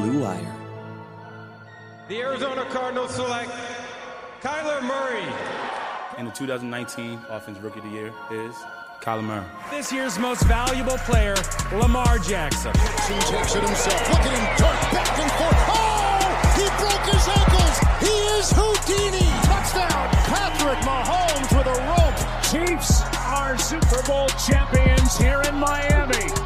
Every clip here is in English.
Blue Wire. The Arizona Cardinals select Kyler Murray. And the 2019 Offensive Rookie of the Year is Kyler Murray. This year's most valuable player, Lamar Jackson. He takes it himself. Look at him dart back and forth. Oh! He broke his ankles. He is Houdini. Touchdown. Patrick Mahomes with a rope. Chiefs are Super Bowl champions here in Miami.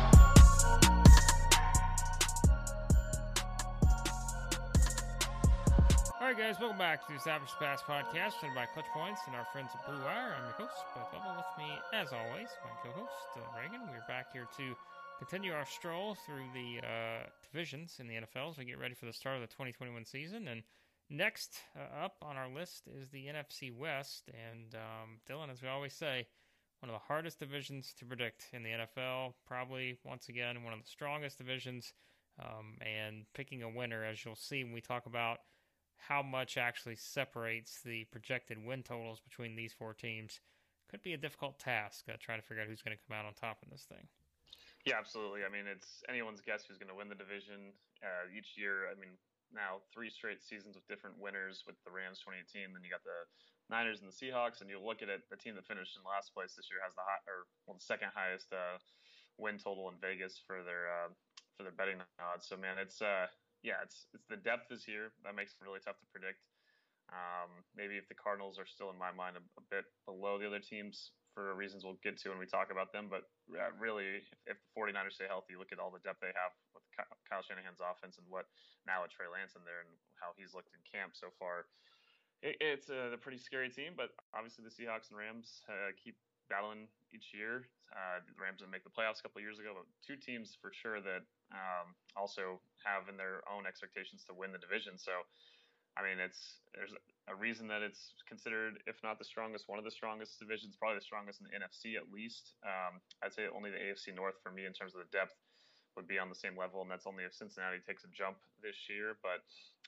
Right, guys, welcome back to the Established Pass podcast, presented by Clutch Points and our friends at Blue Wire. I'm your host, Bud Lovell. With me, as always, my co-host, Dylan Reagan. We're back here to continue our stroll through the uh, divisions in the NFL as we get ready for the start of the 2021 season. And next uh, up on our list is the NFC West. And um, Dylan, as we always say, one of the hardest divisions to predict in the NFL. Probably, once again, one of the strongest divisions. Um, and picking a winner, as you'll see when we talk about how much actually separates the projected win totals between these four teams could be a difficult task uh, trying to figure out who's going to come out on top in this thing. Yeah, absolutely. I mean, it's anyone's guess who's going to win the division uh, each year. I mean, now three straight seasons with different winners with the Rams 2018, then you got the Niners and the Seahawks, and you look at it, the team that finished in last place this year has the high, or well, the second highest uh, win total in Vegas for their uh, for their betting odds. So man, it's uh, yeah, it's it's the depth is here that makes it really tough to predict. Um, maybe if the Cardinals are still in my mind a, a, bit below the other teams for reasons we'll get to when we talk about them, but uh, really, if, if, the 49ers stay healthy, look at all the depth they have with Kyle Shanahan's offense and what now with Trey Lance in there and how he's looked in camp so far. It, it's a, a, pretty scary team, but obviously the Seahawks and Rams uh, keep battling each year. Uh, the Rams didn't make the playoffs a couple years ago, but two teams for sure that um, also have in their own expectations to win the division. So, I mean, it's there's a reason that it's considered, if not the strongest, one of the strongest divisions, probably the strongest in the NFC at least. Um, I'd say only the AFC North for me in terms of the depth would be on the same level, and that's only if Cincinnati takes a jump this year. But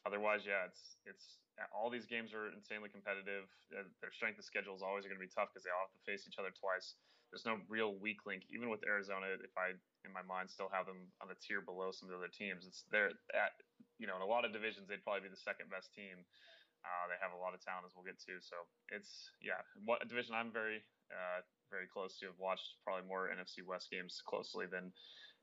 otherwise, yeah, it's it's all these games are insanely competitive. Their strength of schedule is always going to be tough because they all have to face each other twice. There's no real weak link, even with Arizona. If I, in my mind, still have them on the tier below some of the other teams, it's they're at, you know, in a lot of divisions, they'd probably be the second best team. Uh, they have a lot of talent, as we'll get to. So it's yeah, what division I'm very, uh, very close to. Have watched probably more NFC West games closely than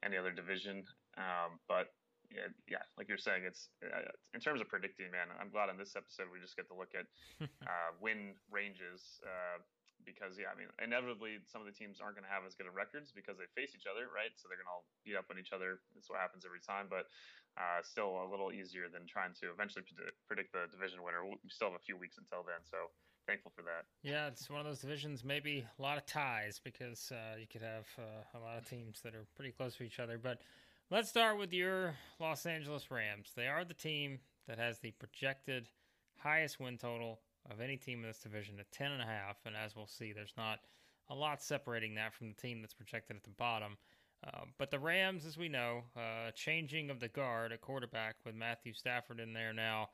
any other division. Um, but yeah, yeah, like you're saying, it's uh, in terms of predicting, man. I'm glad on this episode we just get to look at uh, win ranges uh, because, yeah, I mean, inevitably some of the teams aren't going to have as good of records because they face each other, right? So they're going to all beat up on each other. That's what happens every time, but uh, still a little easier than trying to eventually predict, predict the division winner. We still have a few weeks until then, so thankful for that. Yeah, it's one of those divisions, maybe a lot of ties because uh, you could have uh, a lot of teams that are pretty close to each other, but. Let's start with your Los Angeles Rams. They are the team that has the projected highest win total of any team in this division at 10 and a half, and as we'll see, there's not a lot separating that from the team that's projected at the bottom. Uh, but the Rams, as we know, uh, changing of the guard at quarterback with Matthew Stafford in there now,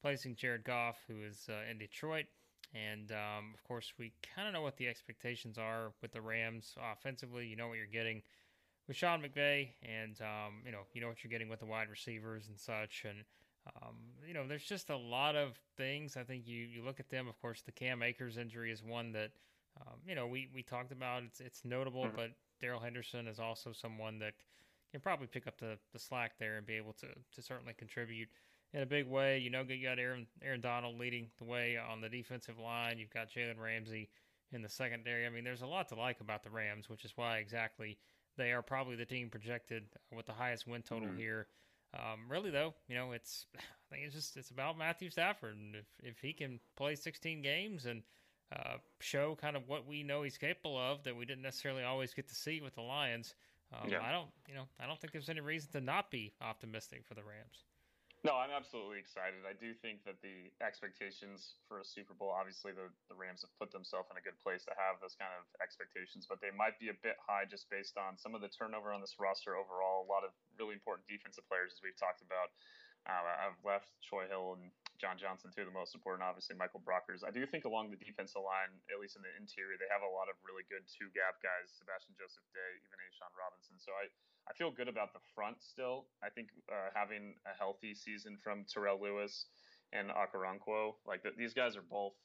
placing Jared Goff, who is uh, in Detroit. And um, of course, we kind of know what the expectations are with the Rams offensively. You know what you're getting with Sean McVay, and um, you know you know what you're getting with the wide receivers and such, and um, you know there's just a lot of things. I think you you look at them. Of course, the Cam Akers injury is one that um, you know we we talked about. It's it's notable, mm-hmm. but Darrell Henderson is also someone that can probably pick up the, the slack there and be able to to certainly contribute in a big way. You know, you got Aaron Aaron Donald leading the way on the defensive line. You've got Jalen Ramsey in the secondary. I mean, there's a lot to like about the Rams, which is why exactly they are probably the team projected with the highest win total mm-hmm. here. Um, really, though, you know, it's I think it's just it's about Matthew Stafford, and if if he can play 16 games and uh, show kind of what we know he's capable of that we didn't necessarily always get to see with the Lions, um, yeah. I don't, you know, I don't think there's any reason to not be optimistic for the Rams. No, I'm absolutely excited. I do think that the expectations for a Super Bowl, obviously, the, the Rams have put themselves in a good place to have those kind of expectations, but they might be a bit high just based on some of the turnover on this roster overall. A lot of really important defensive players, as we've talked about. Uh, I've left Troy Hill and John Johnson too, the most important, obviously Michael Brockers. I do think along the defensive line, at least in the interior, they have a lot of really good two gap guys, Sebastian Joseph Day, even A'Shawn Robinson. So I, I feel good about the front still. I think uh, having a healthy season from Terrell Lewis and Okoronkwo, like the, these guys are both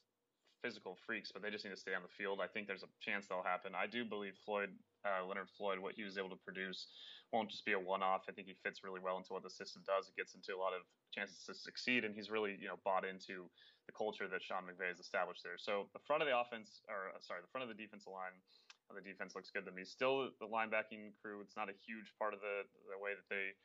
physical freaks, but they just need to stay on the field. I think there's a chance that'll happen. I do believe Floyd, uh, Leonard Floyd, what he was able to produce won't just be a one-off. I think he fits really well into what the system does. It gets into a lot of chances to succeed, and he's really you know bought into the culture that Sean McVay has established there. So the front of the offense, or uh, sorry, the front of the defensive line, the defense looks good to me. Still, the linebacking crew, it's not a huge part of the the way that they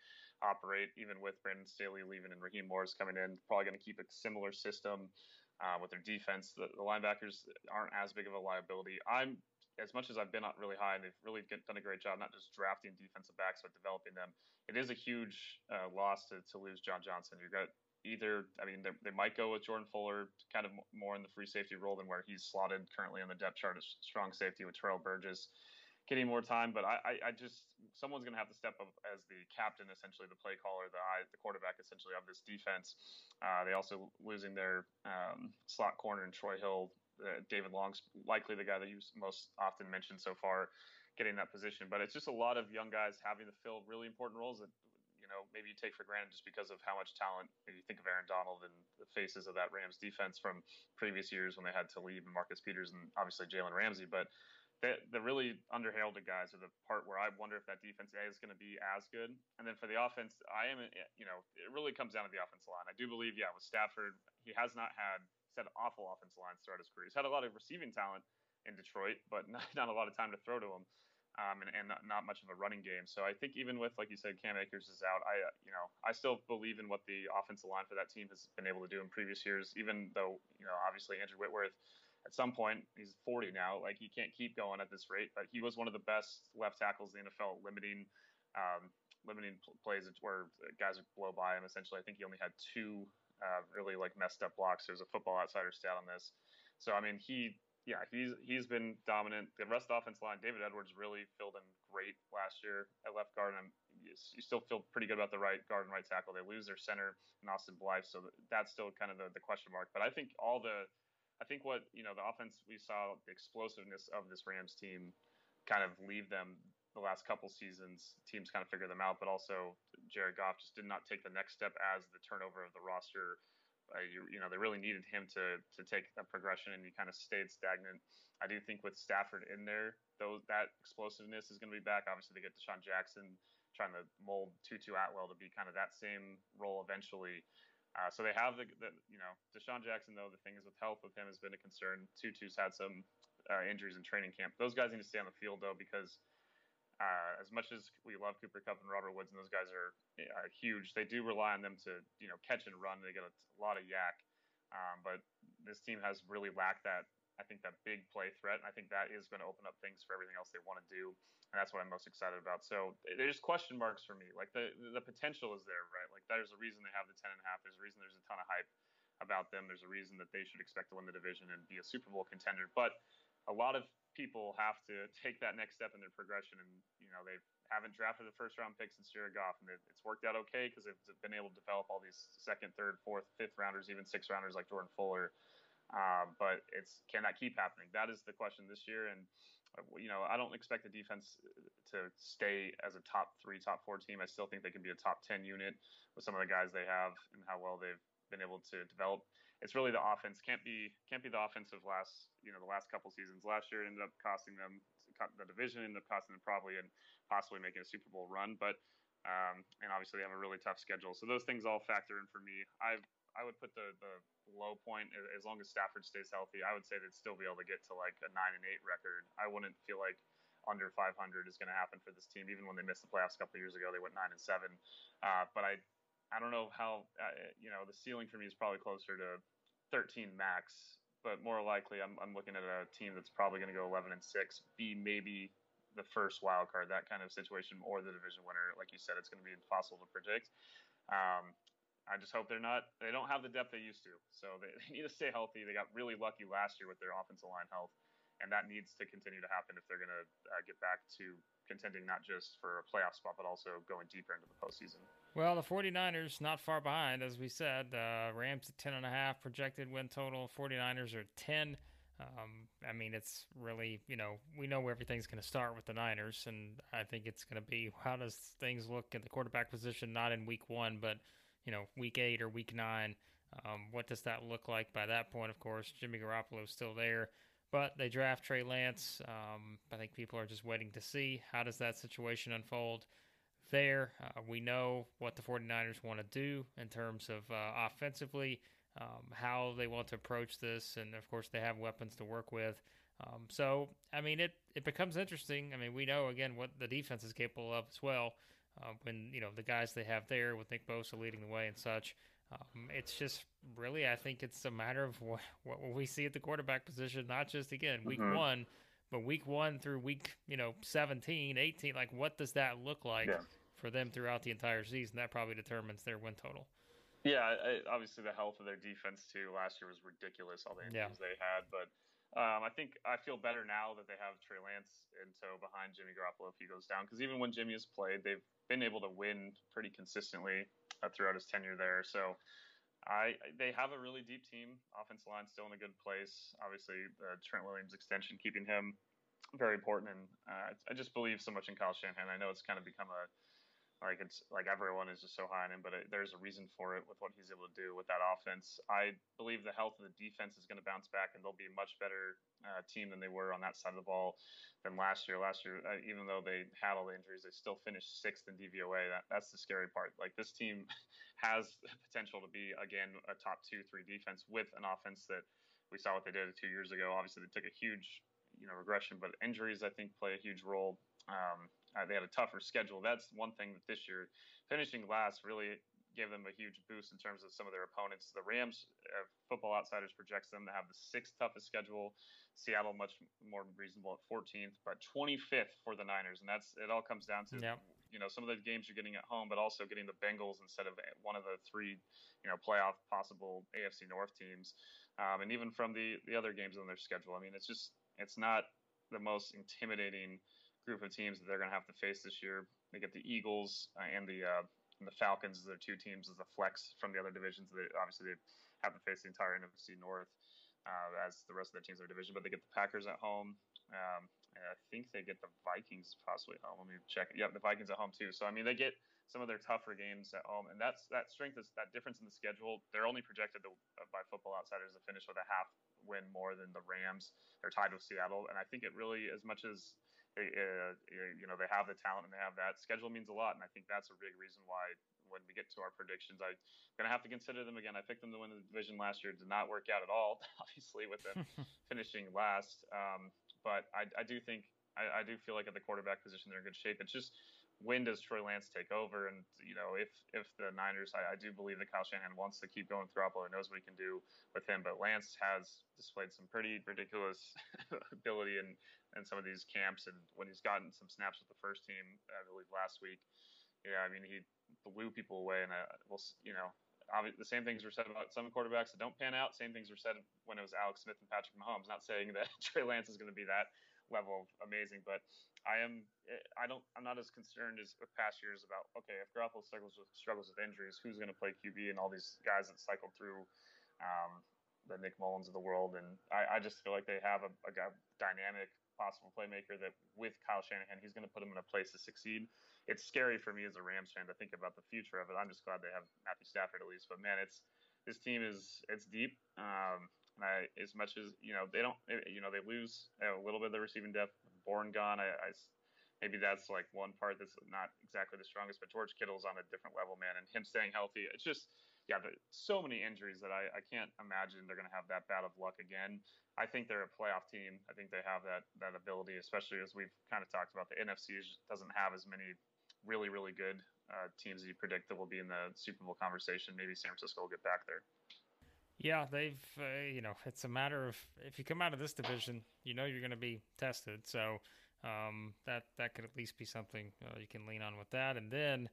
operate, even with Brandon Staley leaving and Raheem Morris coming in. Probably going to keep a similar system. Uh, with their defense, the, the linebackers aren't as big of a liability. I'm as much as I've been really high, and they've really done a great job, not just drafting defensive backs, but developing them. It is a huge uh, loss to, to lose John Johnson. You've got either, I mean, they might go with Jordan Fuller, kind of more in the free safety role than where he's slotted currently on the depth chart as strong safety with Terrell Burgess getting more time. But I, I, I just, someone's going to have to step up as the captain, essentially, the play caller, the the quarterback, essentially, of this defense. Uh, they also losing their um, slot corner in Troy Hill uh, David Long's likely the guy that you most often mentioned so far, getting that position. But it's just a lot of young guys having to fill really important roles that you know maybe you take for granted just because of how much talent. You think of Aaron Donald and the faces of that Rams defense from previous years when they had to leave and Marcus Peters and obviously Jalen Ramsey, but. The, the really underheralded guys are the part where I wonder if that defense A is going to be as good. And then for the offense, I am, you know, it really comes down to the offensive line. I do believe, yeah, with Stafford, he has not had had awful offensive lines throughout his career. He's had a lot of receiving talent in Detroit, but not, not a lot of time to throw to him, um, and, and not, not, much of a running game. So I think even with, like you said, Cam Akers is out, I uh, you know I still believe in what the offensive line for that team has been able to do in previous years. Even though you know obviously Andrew Whitworth. At some point, he's 40 now. Like he can't keep going at this rate. But he was one of the best left tackles in the NFL, limiting um, limiting plays where guys would blow by him. Essentially, I think he only had two uh, really like messed up blocks. There's a Football Outsider stat on this. So I mean, he yeah he's he's been dominant. The rest of the offense line, David Edwards really filled in great last year at left guard, and you still feel pretty good about the right guard and right tackle. They lose their center in Austin Blythe, so that's still kind of the, the question mark. But I think all the I think what you know the offense we saw the explosiveness of this Rams team kind of leave them the last couple seasons, teams kind of figure them out, but also Jared Goff just did not take the next step as the turnover of the roster. Uh, you, you, know, they really needed him to to take a progression, and he kind of stayed stagnant. I do think with Stafford in there, though, that explosiveness is going to be back. Obviously, they get DeSean Jackson trying to mold Tutu Atwell to be kind of that same role eventually. Uh, so they have the, the, you know, DeSean Jackson, though, the thing is with health with him has been a concern. Tutu's had some uh, injuries in training camp. Those guys need to stay on the field, though, because – uh, as much as we love Cooper Kupp and Robert Woods, and those guys are, are huge, they do rely on them to you know catch and run. They get a, a lot of YAC, um, but this team has really lacked that. I think that big play threat. And I think that is going to open up things for everything else they want to do, and that's what I'm most excited about. So there's question marks for me. Like the the potential is there, right? Like there's a reason they have the ten and a half. There's a reason there's a ton of hype about them. There's a reason that they should expect to win the division and be a Super Bowl contender. But a lot of people have to take that next step in their progression. And you know they haven't drafted the first round pick since Jared Goff, and it's worked out okay because they've been able to develop all these second, third, fourth, fifth rounders, even six rounders like Jordan Fuller. Uh, but it's can that keep happening? That is the question this year, and uh, you know I don't expect the defense to stay as a top three, top four team. I still think they can be a top ten unit with some of the guys they have and how well they've been able to develop it's really the offense can't be can't be the offensive last you know the last couple seasons. Last year it ended up costing them the division, ended up costing them probably and possibly making a Super Bowl run. But um, and obviously they have a really tough schedule, so those things all factor in for me. I I would put the the low point as long as Stafford stays healthy. I would say they'd still be able to get to like a nine and eight record. I wouldn't feel like under 500 is going to happen for this team. Even when they missed the playoffs a couple years ago, they went nine and seven. Uh, but I I don't know how uh, you know the ceiling for me is probably closer to 13 max, but more likely I'm, I'm looking at a team that's probably going to go 11 and six, be maybe the first wild card, that kind of situation, or the division winner. Like you said, it's going to be impossible to predict. Um, I just hope they're not. They don't have the depth they used to, so they, they need to stay healthy. They got really lucky last year with their offensive line health, and that needs to continue to happen if they're going to uh, get back to contending not just for a playoff spot, but also going deeper into the postseason. Well, the 49ers not far behind, as we said. Uh, Rams at 10.5 projected win total. 49ers are 10. Um, I mean, it's really, you know, we know where everything's going to start with the Niners, and I think it's going to be how does things look in the quarterback position, not in week one, but, you know, week eight or week nine. Um, what does that look like by that point? Of course, Jimmy Garoppolo is still there, but they draft Trey Lance. Um, I think people are just waiting to see how does that situation unfold there. Uh, we know what the 49ers want to do in terms of uh, offensively, um, how they want to approach this, and of course, they have weapons to work with. Um, so, I mean, it, it becomes interesting. I mean, we know, again, what the defense is capable of as well. Uh, when, you know, the guys they have there with Nick Bosa leading the way and such. Um, it's just really, I think it's a matter of what, what we see at the quarterback position, not just, again, week mm-hmm. one, but week one through week, you know, 17, 18, like what does that look like yeah. for them throughout the entire season? That probably determines their win total. Yeah, I, obviously the health of their defense too. Last year was ridiculous, all the injuries yeah. they had, but um, I think I feel better now that they have Trey Lance in tow behind Jimmy Garoppolo if he goes down. Because even when Jimmy has played, they've been able to win pretty consistently uh, throughout his tenure there. So I they have a really deep team. Offensive line still in a good place. Obviously, the Trent Williams extension keeping him very important. And uh, I just believe so much in Kyle Shanahan. I know it's kind of become a like it's like everyone is just so high on him, but it, there's a reason for it with what he's able to do with that offense. I believe the health of the defense is going to bounce back, and they'll be a much better uh, team than they were on that side of the ball than last year. Last year, uh, even though they had all the injuries, they still finished sixth in DVOA. That, that's the scary part. Like this team has potential to be again a top two, three defense with an offense that we saw what they did two years ago. Obviously, they took a huge you know regression, but injuries I think play a huge role. Um, uh, they had a tougher schedule. That's one thing that this year finishing last really gave them a huge boost in terms of some of their opponents. The Rams, uh, Football Outsiders projects them to have the sixth toughest schedule. Seattle much more reasonable at 14th, but 25th for the Niners, and that's it. All comes down to yep. you know some of the games you're getting at home, but also getting the Bengals instead of one of the three you know playoff possible AFC North teams, um, and even from the the other games on their schedule. I mean, it's just it's not the most intimidating group of teams that they're going to have to face this year. They get the Eagles uh, and the uh, and the Falcons as their two teams as a flex from the other divisions. They obviously they have to face the entire NFC North uh, as the rest of their teams in their division, but they get the Packers at home. Um, I think they get the Vikings possibly home. Let me check. Yep, the Vikings at home too. So I mean, they get some of their tougher games at home, and that's that strength is that difference in the schedule. They're only projected to, uh, by Football Outsiders to finish with a half win more than the Rams. They're tied with Seattle, and I think it really, as much as uh, you know they have the talent and they have that schedule means a lot, and I think that's a big reason why when we get to our predictions, I'm gonna have to consider them again. I picked them to win the division last year, did not work out at all, obviously with them finishing last. Um, but I, I, do think I, I, do feel like at the quarterback position they're in good shape. It's just when does Troy Lance take over? And you know, if if the Niners, I, I do believe that Kyle Shanahan wants to keep going through and knows what he can do with him. But Lance has displayed some pretty ridiculous ability in in some of these camps, and when he's gotten some snaps with the first team, I believe last week, yeah, I mean he blew people away, and uh, we'll you know. The same things were said about some quarterbacks that don't pan out. Same things were said when it was Alex Smith and Patrick Mahomes. Not saying that Trey Lance is going to be that level of amazing, but I am I don't I'm not as concerned as with past years about okay if Garoppolo struggles with struggles with injuries who's going to play QB and all these guys that cycled through um, the Nick Mullens of the world and I, I just feel like they have a, a dynamic possible playmaker that with Kyle Shanahan he's going to put him in a place to succeed. It's scary for me as a Rams fan to think about the future of it. I'm just glad they have Matthew Stafford at least, but man, it's this team is it's deep. Um, I, as much as you know, they don't. You know, they lose a little bit of the receiving depth. Bourne gone. I, I maybe that's like one part that's not exactly the strongest, but George Kittle's on a different level, man, and him staying healthy. It's just, yeah, but so many injuries that I, I can't imagine they're going to have that bad of luck again. I think they're a playoff team. I think they have that that ability, especially as we've kind of talked about. The NFC doesn't have as many really really good uh, teams that you predict that will be in the Super Bowl conversation. Maybe San Francisco will get back there. Yeah, they've uh, you know it's a matter of if you come out of this division, you know you're going to be tested. So um, that that could at least be something uh, you can lean on with that. And then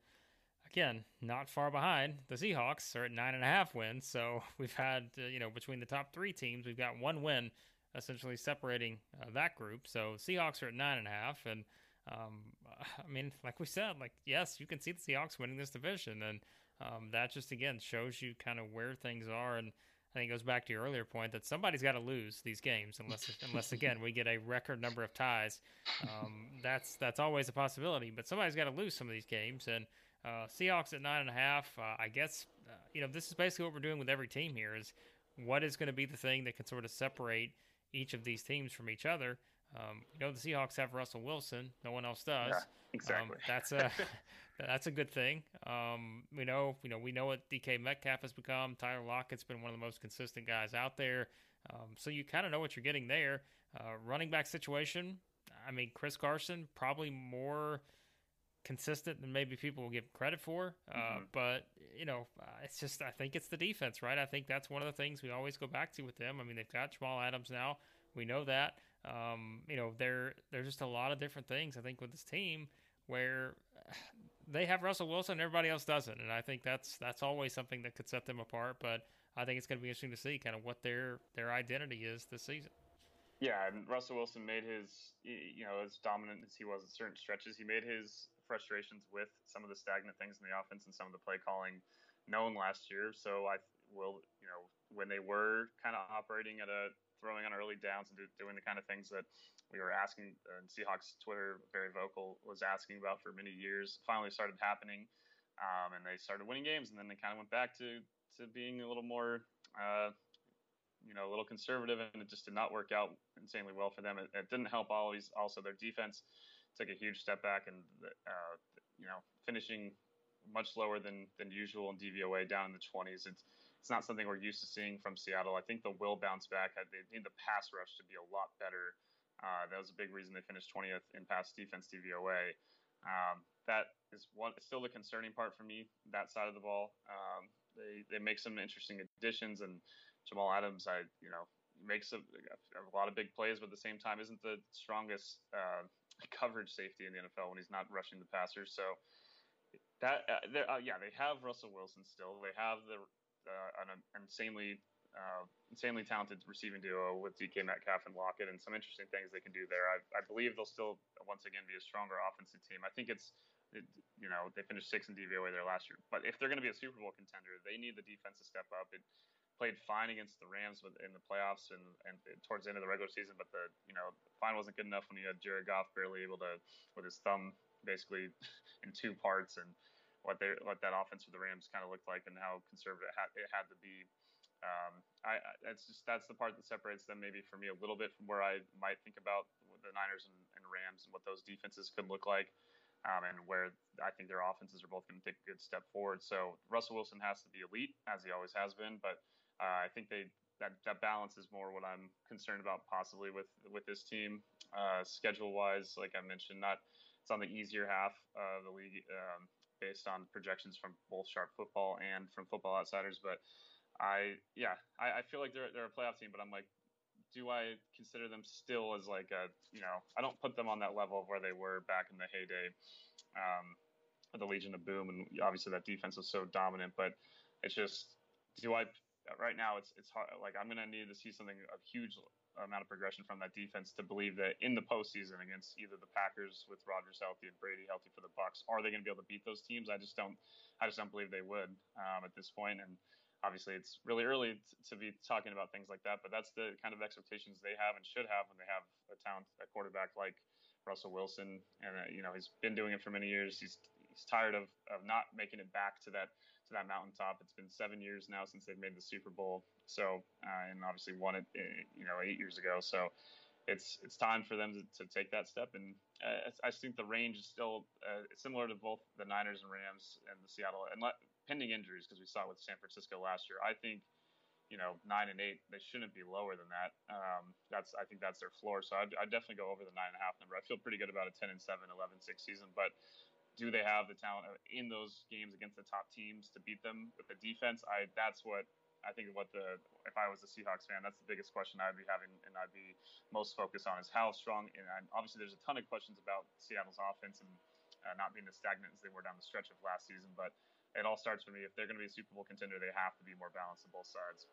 again, not far behind, the Seahawks are at nine and a half wins. So we've had uh, you know between the top three teams, we've got one win essentially separating uh, that group. So Seahawks are at nine and a half, and um, I mean, like we said, like yes, you can see the Seahawks winning this division, and um, that just again shows you kind of where things are. And I think it goes back to your earlier point that somebody's got to lose these games, unless unless again we get a record number of ties. Um, that's that's always a possibility, but somebody's got to lose some of these games, and uh, Seahawks at nine and a half. Uh, I guess uh, you know this is basically what we're doing with every team here. Is what is going to be the thing that can sort of separate each of these teams from each other? Um, you know the Seahawks have Russell Wilson. No one else does. Yeah, exactly. Um, that's a that's a good thing. Um, we know you know we know what DK Metcalf has become. Tyler Lockett's been one of the most consistent guys out there. Um, so you kind of know what you're getting there. Uh, running back situation. I mean, Chris Carson probably more consistent than maybe people will give credit for. Uh, mm-hmm. But you know, uh, it's just I think it's the defense, right? I think that's one of the things we always go back to with them. I mean, they've got Jamal Adams now. We know that. Um, you know, there there's just a lot of different things I think with this team where they have Russell Wilson, and everybody else doesn't, and I think that's that's always something that could set them apart. But I think it's going to be interesting to see kind of what their their identity is this season. Yeah, and Russell Wilson made his, you know, as dominant as he was at certain stretches, he made his frustrations with some of the stagnant things in the offense and some of the play calling known last year. So I will, you know, when they were kind of operating at a throwing on early downs and do, doing the kind of things that we were asking, and Seahawks Twitter very vocal was asking about for many years, finally started happening, um, and they started winning games, and then they kind of went back to to being a little more. Uh, you know, a little conservative, and it just did not work out insanely well for them. It, it didn't help always. Also, their defense took a huge step back and uh, you know finishing much lower than than usual in DVOA down in the 20s. It's it's not something we're used to seeing from Seattle. I think they will bounce back. They need the pass rush to be a lot better. Uh, that was a big reason they finished 20th in pass defense DVOA. Um, that is one still the concerning part for me. That side of the ball. Um, they they make some interesting additions and Jamal Adams. I you know makes a, a, lot of big plays, but at the same time isn't the strongest uh, coverage safety in the NFL when he's not rushing the passers. So that uh, uh, yeah, they have Russell Wilson still. They have the uh, an, insanely uh, insanely talented receiving duo with DK Metcalf and Lockett, and some interesting things they can do there. I, I believe they'll still once again be a stronger offensive team. I think it's it, you know they finished six in DVOA there last year, but if they're going to be a Super Bowl contender, they need the defense to step up. It played fine against the Rams in the playoffs and, and towards the end of the regular season, but the you know fine wasn't good enough when you had Jared Goff barely able to with his thumb basically in two parts and what they what that offense for the Rams kind of looked like and how conservative it had, it had to be. Um, I, I that's just that's the part that separates them maybe for me a little bit from where I might think about the Niners and, and Rams and what those defenses could look like. Um, and where I think their offenses are both going to take a good step forward. So Russell Wilson has to be elite, as he always has been, but uh, I think they that that balance is more what I'm concerned about possibly with with this team. Uh, schedule wise, like I mentioned, not it's on the easier half of the league um, based on projections from both Sharp Football and from Football Outsiders. But I yeah, I, I feel like they're they're a playoff team, but I'm like, do I consider them still as like a you know I don't put them on that level of where they were back in the heyday. Um, of the Legion of Boom, and obviously that defense was so dominant. But it's just, do I right now it's it's hard. Like I'm gonna need to see something a huge amount of progression from that defense to believe that in the postseason against either the Packers with Rodgers healthy and Brady healthy for the Bucs, are they going to be able to beat those teams? I just don't. I just don't believe they would um, at this point. And obviously, it's really early t- to be talking about things like that. But that's the kind of expectations they have and should have when they have a talent, a quarterback like Russell Wilson. And uh, you know, he's been doing it for many years. He's he's tired of of not making it back to that that mountaintop. It's been seven years now since they've made the Super Bowl. So, uh, and obviously won it, eh, you know, eight years ago. So, it's it's time for them to, to take that step. And uh, I think the range is still uh, similar to both the Niners and Rams and the Seattle, and let, pending injuries, because we saw it with San Francisco last year. I think, you know, nine and eight, they shouldn't be lower than that. Um, that's I think that's their floor. So I'd, definitely go over the nine and a half number. I feel pretty good about a 10 and 7, 11 6 season, but do they have the talent in those games against the top teams to beat them with the defense? I that's what I think what the if I was a Seahawks fan, that's the biggest question I'd be having and I'd be most focused on is how strong. And obviously, there's a ton of questions about Seattle's offense and uh, not being as stagnant as they were down the stretch of last season. But it all starts for me if they're going to be a Super Bowl contender, they have to be more balanced on both sides.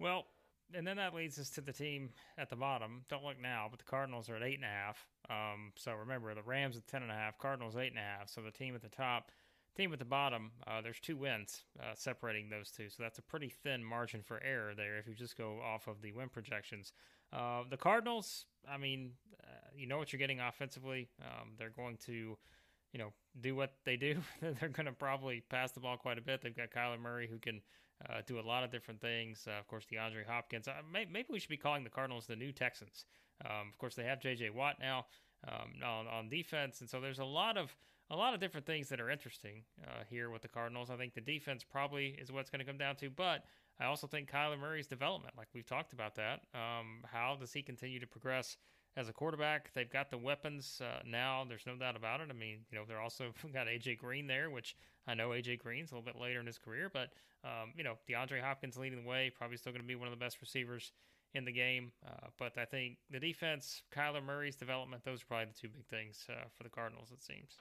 Well, and then that leads us to the team at the bottom. Don't look now, but the Cardinals are at eight and a half. Um, so remember, the Rams at ten and a half, Cardinals eight and a half. So the team at the top, team at the bottom, uh, there's two wins uh, separating those two. So that's a pretty thin margin for error there if you just go off of the win projections. Uh, the Cardinals, I mean, uh, you know what you're getting offensively. Um, they're going to, you know, do what they do. they're going to probably pass the ball quite a bit. They've got Kyler Murray who can uh, do a lot of different things. Uh, of course, DeAndre Hopkins. Uh, may, maybe we should be calling the Cardinals the new Texans. Um, of course, they have J.J. Watt now um, on, on defense, and so there's a lot of a lot of different things that are interesting uh, here with the Cardinals. I think the defense probably is what's going to come down to, but I also think Kyler Murray's development, like we've talked about that. Um, how does he continue to progress? as a quarterback. They've got the weapons uh, now. There's no doubt about it. I mean, you know, they're also got AJ Green there, which I know AJ Green's a little bit later in his career, but um, you know, DeAndre Hopkins leading the way, probably still going to be one of the best receivers in the game. Uh, but I think the defense, Kyler Murray's development, those are probably the two big things uh, for the Cardinals. It seems.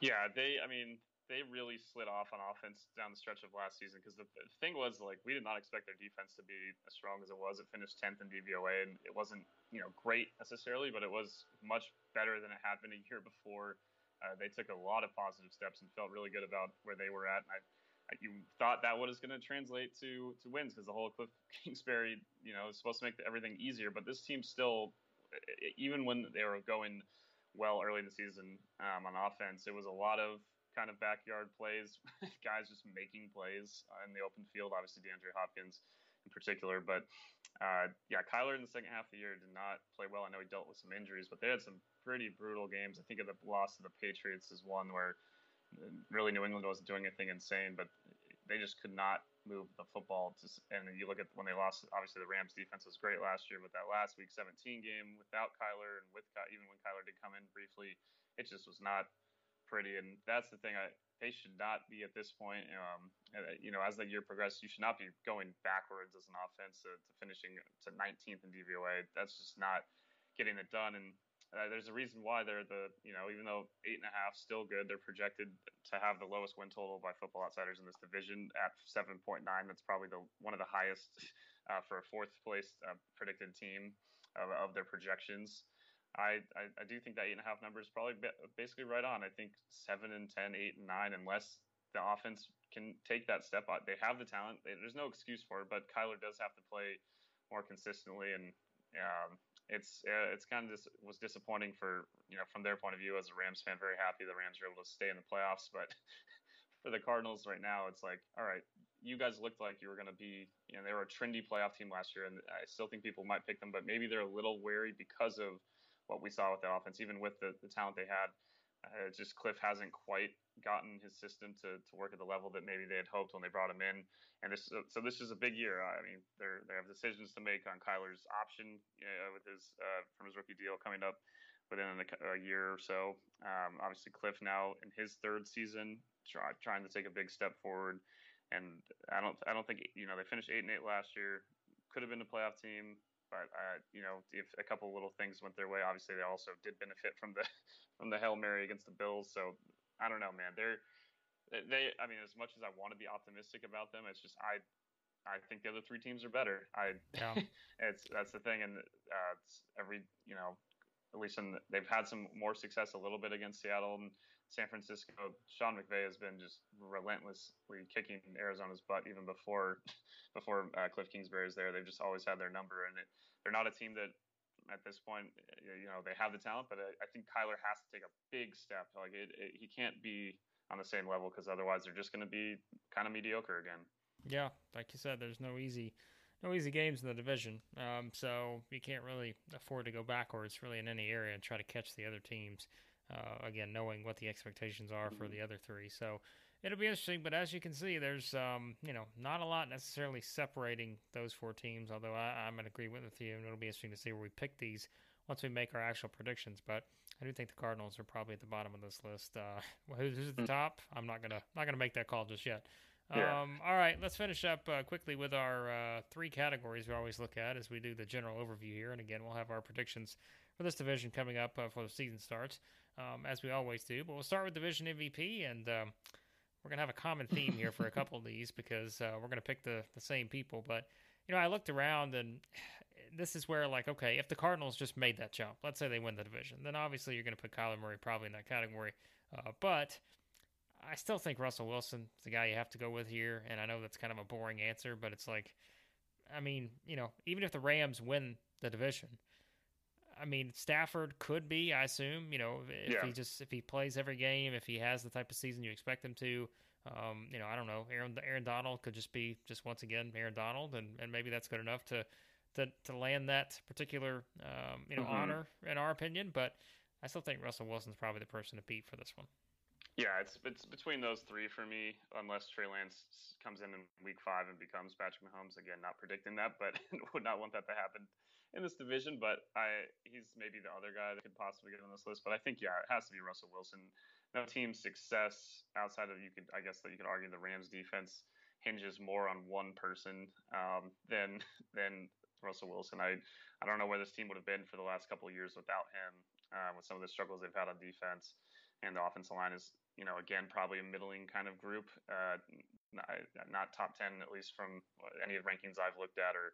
Yeah, they. I mean, they really slid off on offense down the stretch of last season because the, thing was like we did not expect their defense to be as strong as it was. It finished 10th in DVOA and it wasn't you know great necessarily, but it was much better than it had been a year before. Uh, they took a lot of positive steps and felt really good about where they were at. And I, I you thought that was going to translate to to wins because the whole Cliff Kingsbury you know is supposed to make everything easier, but this team still even when they were going well early in the season um, on offense, it was a lot of kind of backyard plays, guys just making plays in the open field. Obviously, DeAndre Hopkins in particular, but uh, yeah, Kyler in the second half of the year did not play well. I know he dealt with some injuries, but they had some pretty brutal games. I think of the loss to the Patriots is one where really New England wasn't doing anything insane, but they just could not move the football. To, and you look at when they lost, obviously the Rams defense was great last year, but that last week 17 game without Kyler and with even when Kyler did come in briefly, it just was not pretty, and that's the thing. I they should not be at this point. Um, uh, you know, as the year progresses, you should not be going backwards as an offense to, to finishing to 19th in DVOA. That's just not getting it done. And uh, there's a reason why they're the you know even though eight and a half still good, they're projected to have the lowest win total by Football Outsiders in this division at 7.9. That's probably the one of the highest uh, for a fourth place uh, predicted team of, of their projections. I, I, I do think that eight and a half number is probably basically right on. I think seven and ten, eight and nine, unless the offense can take that step. They have the talent. There's no excuse for it, but Kyler does have to play more consistently, and um, it's uh, it's kind of dis- was disappointing for you know from their point of view as a Rams fan. Very happy the Rams were able to stay in the playoffs, but for the Cardinals right now, it's like all right, you guys looked like you were going to be you know they were a trendy playoff team last year, and I still think people might pick them, but maybe they're a little wary because of what we saw with the offense, even with the, the talent they had. Uh, just Cliff hasn't quite gotten his system to, to work at the level that maybe they had hoped when they brought him in. And this, so this is a big year. I mean, they they have decisions to make on Kyler's option you know, with his uh, from his rookie deal coming up within a, a year or so. Um, obviously, Cliff now in his third season, try, trying to take a big step forward. And I don't I don't think you know they finished eight and eight last year. Could have been a playoff team but uh, you know, if a couple little things went their way, obviously they also did benefit from the from the hail mary against the Bills. So I don't know, man. They're they. I mean, as much as I want to be optimistic about them, it's just I I think the other three teams are better. I yeah. it's that's the thing, and uh, it's every you know, at least in the, they've had some more success a little bit against Seattle and San Francisco. Sean McVay has been just relentlessly kicking Arizona's butt even before before uh, Cliff Kingsbury is there. They've just always had their number, and it, they're not a team that at this point, you know, they have the talent, but I, I think Kyler has to take a big step. Like it, it, he can't be on the same level because otherwise they're just going to be kind of mediocre again. Yeah, like you said, there's no easy, no easy games in the division. Um, so you can't really afford to go backwards really in any area and try to catch the other teams. Uh, again, knowing what the expectations are for the other three. So it'll be interesting. But as you can see, there's um, you know not a lot necessarily separating those four teams. Although I, am in agreement with you, and it'll be interesting to see where we pick these once we make our actual predictions. But I do think the Cardinals are probably at the bottom of this list. Uh, who's, who's, at the hmm. top? I'm not gonna not gonna make that call just yet. Yeah. Um, all right, let's finish up uh, quickly with our uh, three categories we always look at as we do the general overview here. And again, we'll have our predictions for this division coming up uh, before the season starts, um, as we always do. But we'll start with division MVP, and um, we're gonna have a common theme here for a couple of these because uh, we're gonna pick the the same people. But you know, I looked around and this is where like okay, if the Cardinals just made that jump, let's say they win the division, then obviously you're going to put Kyler Murray probably in that category. Uh, but I still think Russell Wilson is the guy you have to go with here, and I know that's kind of a boring answer, but it's like, I mean, you know, even if the Rams win the division, I mean, Stafford could be, I assume, you know, if Yeah. he just if he plays every game, if he has the type of season you expect him to, um, you know, I don't know, Aaron Aaron Donald could just be just once again Aaron Donald, and, and maybe that's good enough to to to land that particular um, you know Mhm. honor in our opinion. But I still think Russell Wilson's probably the person to beat for this one. Yeah, it's it's between those three for me, unless Trey Lance comes in in week five and becomes Patrick Mahomes. Again, not predicting that, but would not want that to happen in this division. But I he's maybe the other guy that could possibly get on this list. But I think yeah, it has to be Russell Wilson. No team success outside of you could I guess that you could argue the Rams defense hinges more on one person um, than than Russell Wilson. I I don't know where this team would have been for the last couple of years without him. Uh, with some of the struggles they've had on defense, and the offensive line is you know, again, probably a middling kind of group, uh, not, not top 10, at least from any of the rankings I've looked at. Or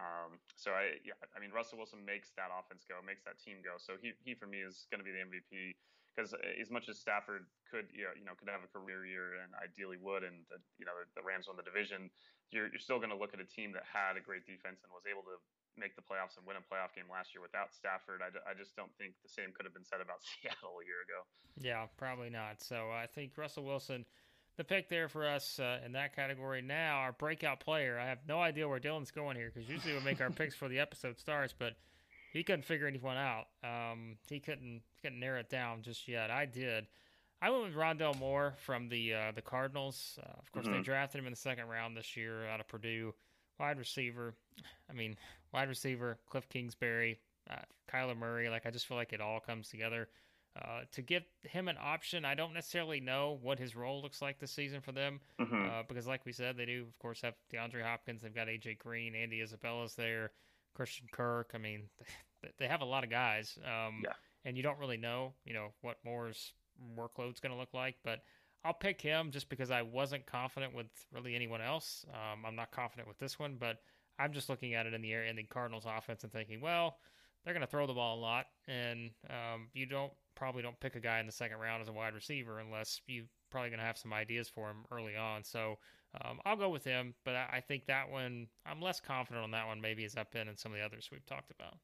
um, so I, yeah, I mean, Russell Wilson makes that offense go, makes that team go. So he, he for me is going to be the MVP because as much as Stafford could, you know, you know, could have a career year and ideally would, and the, you know, the Rams won the division, you're, you're still going to look at a team that had a great defense and was able to make the playoffs and win a playoff game last year without Stafford. I, I just don't think the same could have been said about Seattle a year ago. Yeah, probably not. So I think Russell Wilson, the pick there for us uh, in that category. Now our breakout player. I have no idea where Dylan's going here because usually we make our picks for the episode starts, but he couldn't figure anyone out. Um, he couldn't couldn't narrow it down just yet. I did. I went with Rondale Moore from the uh, the Cardinals. Uh, of course, they Mhm. drafted him in the second round this year out of Purdue. Wide receiver. I mean, wide receiver Cliff Kingsbury, uh, Kyler Murray. Like I just feel like it all comes together. Uh, to give him an option, I don't necessarily know what his role looks like this season for them Mm-hmm. uh, because, like we said, they do, of course, have DeAndre Hopkins. They've got AJ Green, Andy Isabella's there, Christian Kirk. I mean, they have a lot of guys. Um, Yeah. And you don't really know, you know, what Moore's workload's going to look like. But I'll pick him just because I wasn't confident with really anyone else. Um, I'm not confident with this one, but I'm just looking at it in the air in the Cardinals offense and thinking, well, they're going to throw the ball a lot, and um, you don't probably don't pick a guy in the second round as a wide receiver unless you probably going to have some ideas for him early on. So um, I'll go with him, but I, I think that one I'm less confident on that one maybe as I've been in some of the others we've talked about.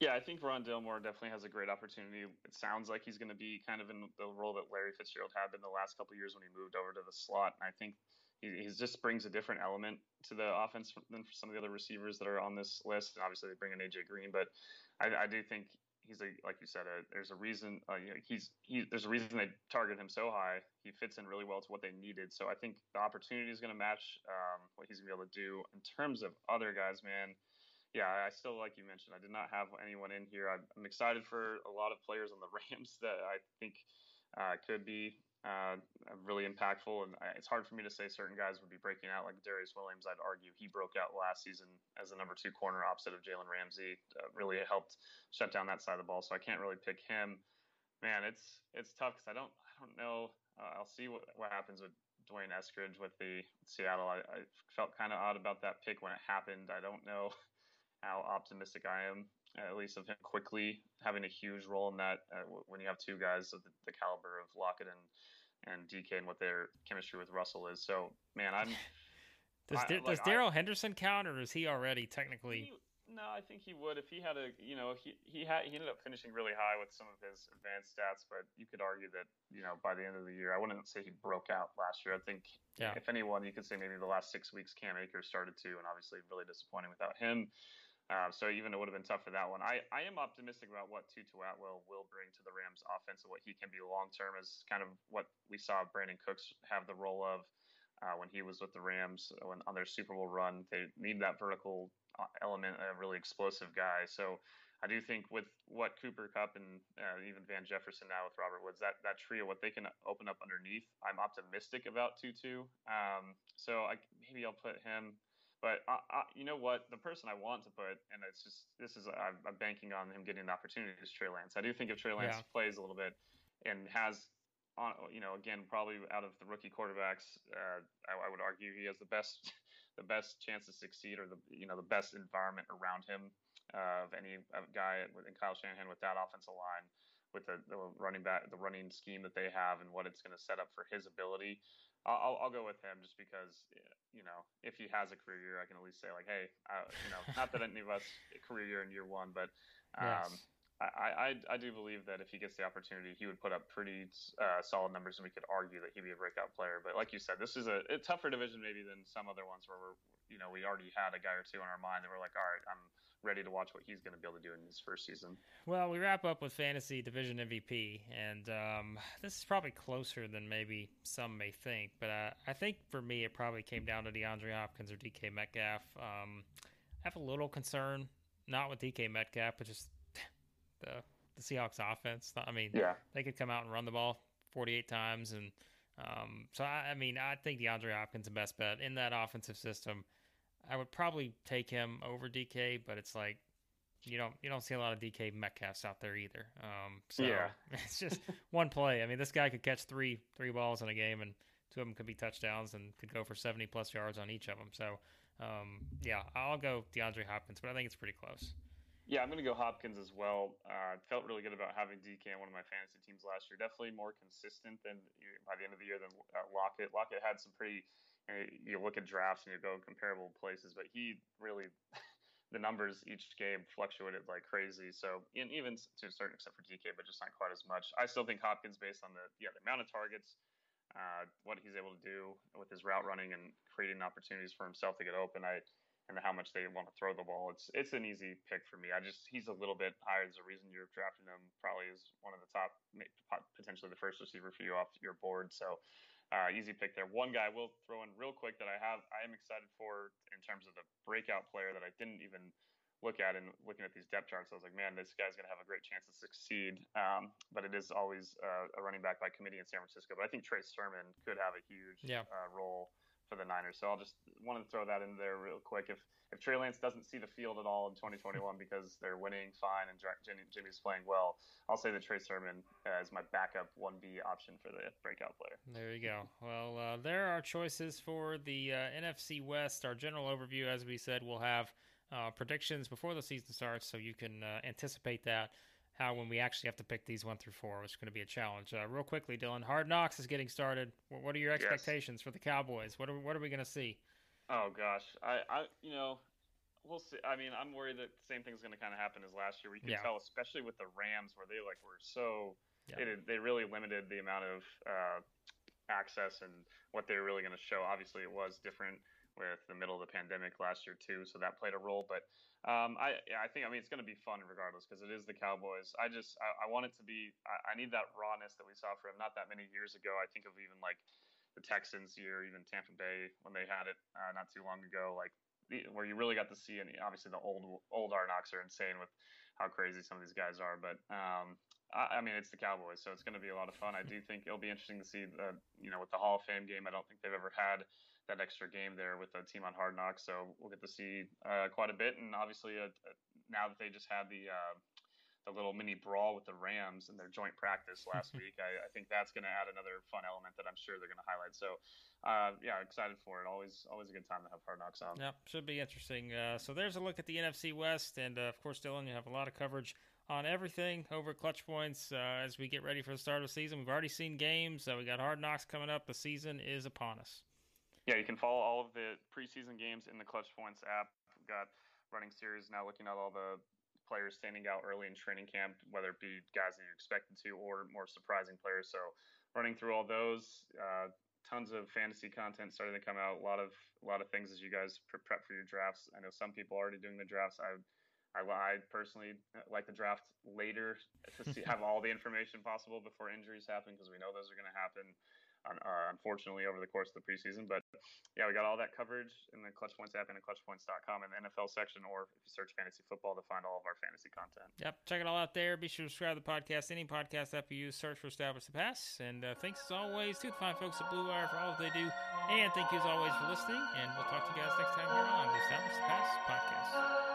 Yeah, I think Ron Moore definitely has a great opportunity. It sounds like he's going to be kind of in the role that Larry Fitzgerald had been the last couple years when he moved over to the slot. And I think he, he just brings a different element to the offense than some of the other receivers that are on this list. And obviously, they bring in AJ Green, but I, I do think he's a like you said. A, there's a reason. Uh, you know, he's he. There's a reason they target him so high. He fits in really well to what they needed. So I think the opportunity is going to match um, what he's going to be able to do in terms of other guys, man yeah, I still like you mentioned. I did not have anyone in here. I'm, I'm excited for a lot of players on the Rams that I think uh, could be uh, really impactful. And I, it's hard for me to say certain guys would be breaking out. Like Darious Williams, I'd argue he broke out last season as the number two corner opposite of Jalen Ramsey. Uh, really helped shut down that side of the ball. So I can't really pick him. Man, it's it's tough because I don't I don't know. Uh, I'll see what what happens with D'Wayne Eskridge with the Seattle. I, I felt kind of odd about that pick when it happened. I don't know how optimistic I am, at least of him quickly having a huge role in that uh, when you have two guys of the, the caliber of Lockett and and DK and what their chemistry with Russell is. So, man, I'm. Does, I- like, does Darrell Henderson count, or is he already technically? He- no, I think he would if he had a, you know, he he had he ended up finishing really high with some of his advanced stats, but you could argue that, you know, by the end of the year, I wouldn't say he broke out last year. I think, Yeah. if anyone, you could say maybe the last six weeks Cam Akers started to, and obviously really disappointing without him. Uh, so even it would have been tough for that one. I, I am optimistic about what Tutu Atwell will bring to the Rams offense and what he can be long term is kind of what we saw Brandin Cooks have the role of uh, when he was with the Rams when on their Super Bowl run. They need that vertical uh, element, a really explosive guy. So I do think with what Cooper Kupp and uh, even Van Jefferson now with Robert Woods, that that trio, what they can open up underneath, I'm optimistic about Tutu. Um, so I, maybe I'll put him. But I, I, you know what? The person I want to put, and it's just this is I'm, I'm banking on him getting the opportunity is Trey Lance. I do think if Trey Lance Yeah. plays a little bit and has on, you know, again, probably out of the rookie quarterbacks, uh, I, I would argue he has the best the best chance to succeed or the you know the best environment around him uh, of any guy in Kyle Shanahan with that offensive line, with the, the running back, the running scheme that they have, and what it's going to set up for his ability. I'll, I'll go with him just because you know if he has a career year, I can at least say like, hey, uh, you know, not that any of us career year in year one, but um, yes. I, I, I do believe that if he gets the opportunity, he would put up pretty uh, solid numbers, and we could argue that he'd be a breakout player. But like you said, this is a, a, tougher division maybe than some other ones where we're, you know, we already had a guy or two in our mind that we're like, all right, I'm ready to watch what he's going to be able to do in his first season. Well, we wrap up with fantasy division MVP, and um, this is probably closer than maybe some may think. But uh, I think for me, it probably came down to DeAndre Hopkins or DK Metcalf. Um, I have a little concern, not with DK Metcalf, but just the the Seahawks offense. I mean, yeah. they could come out and run the ball 48 times, and um, so I, I, mean, I think DeAndre Hopkins the best bet in that offensive system. I would probably take him over DK, but it's like you don't you don't see a lot of DK Metcalfs out there either. Um, so yeah. it's just one play. I mean, this guy could catch three three balls in a game, and two of them could be touchdowns, and could go for 70 plus yards on each of them. So um, yeah, I'll go DeAndre Hopkins, but I think it's pretty close. Yeah, I'm going to go Hopkins as well. Uh, felt really good about having DK on one of my fantasy teams last year. Definitely more consistent than by the end of the year than uh, Lockett. Lockett had some pretty. You, look at drafts and you go comparable places, but he really the numbers each game fluctuated like crazy. So and even to a certain extent for DK, but just not quite as much. I still think Hopkins, based on the yeah the amount of targets, uh, what he's able to do with his route running and creating opportunities for himself to get open. I and how much they want to throw the ball. It's it's an easy pick for me. I just he's a little bit higher. There's a reason you're drafting him. Probably is one of the top, potentially the first receiver for you off your board. So uh, easy pick there. One guy I will throw in real quick that I have I am excited for in terms of the breakout player that I didn't even look at and looking at these depth charts. I was like, man, this guy's going to have a great chance to succeed. Um, but it is always uh, a running back by committee in San Francisco. But I think Trey Sermon could have a huge yeah. uh, role for the Niners. So I'll just wanted to throw that in there real quick. If if Trey Lance doesn't see the field at all in 2021 because they're winning fine and Jimmy, Jimmy's playing well, I'll say that Trey Sermon uh, is my backup 1B option for the breakout player. There you go. Well, uh, there are choices for the uh, NFC West. Our general overview, as we said, we'll have uh, predictions before the season starts, so you can uh, anticipate that how when we actually have to pick these one through four, which is going to be a challenge. Uh, real quickly, Dylan, Hard Knocks is getting started. What are your expectations yes. for the Cowboys? What are what are we going to see? Oh gosh, I, I you know we'll see. I mean, I'm worried that the same thing's going to kind of happen as last year. We can yeah. tell, especially with the Rams, where they like were so yeah. they they really limited the amount of uh, access and what they were really going to show. Obviously, it was different with the middle of the pandemic last year too, so that played a role. But um, I I think I mean it's going to be fun regardless because it is the Cowboys. I just I, I want it to be. I, I, need that rawness that we saw from not that many years ago. I think of even like the Texans year, even Tampa Bay when they had it uh, not too long ago. Like where you really got to see, and obviously the old old Knocks are insane with how crazy some of these guys are. But um, I, I mean, it's the Cowboys, so it's going to be a lot of fun. I do think it'll be interesting to see the you know with the Hall of Fame game. I don't think they've ever had that extra game there with a team on Hard Knocks. So we'll get to see uh, quite a bit. And obviously, uh, uh, now that they just had the uh, the little mini brawl with the Rams in their joint practice last week, I, I, think that's going to add another fun element that I'm sure they're going to highlight. So, uh, yeah, excited for it. Always, always a good time to have Hard Knocks on. Yep, should be interesting. Uh, so there's a look at the NFC West, and of course, Dylan, you have a lot of coverage on everything over Clutch Points uh, as we get ready for the start of the season. We've already seen games. Uh, we got Hard Knocks coming up. The season is upon us. Yeah, you can follow all of the preseason games in the Clutch Points app. We've got running series now looking at all the players standing out early in training camp, whether it be guys that you expected to or more surprising players. So running through all those, uh, tons of fantasy content starting to come out. A lot of a lot of things as you guys prep for your drafts. I know some people are already doing the drafts. I I, I personally like the draft later to see, have all the information possible before injuries happen because we know those are going to happen uh, unfortunately over the course of the preseason. But yeah, we got all that coverage in the Clutch Points app and at clutchpoints.com in the NFL section, or if you search fantasy football to find all of our fantasy content. Yep, check it all out there. Be sure to subscribe to the podcast, any podcast app you use, search for Establish the Pass. And uh, thanks as always to the fine folks at Blue Wire for all they do. And thank you as always for listening. And we'll talk to you guys next time here on the Establish the Pass podcast.